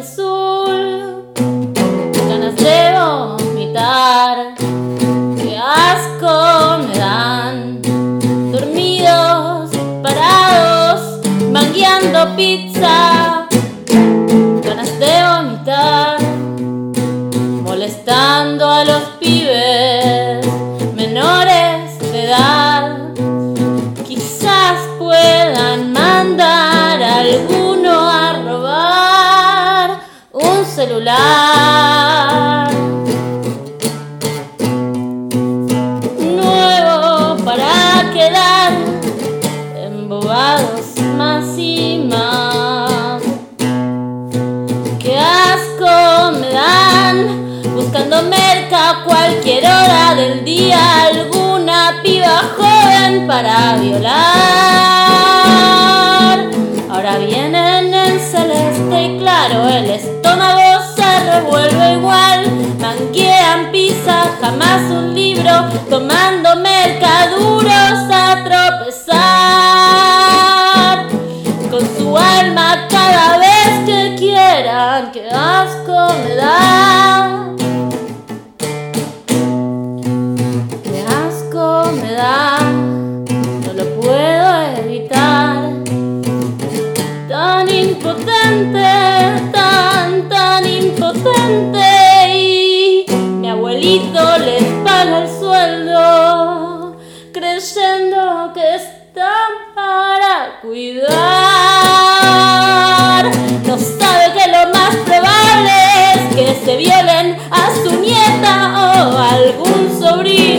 azul. Ganas de vomitar, qué asco me dan. Dormidos, parados, van guiando pizza. Celular. Nuevo para quedar embobados más y más. Qué asco me dan buscando merca a cualquier hora del día alguna piba joven para violar. Ahora vienen en celeste y claro, el estómago se revuelve igual. Manquean pizza, jamás un libro, tomando mercaduros a tropezar. Con su alma cada vez que quieran, que asco me da. mi abuelito les paga el sueldo, creyendo que están para cuidar. No sabe que lo más probable es que se violen a su nieta o algún sobrino.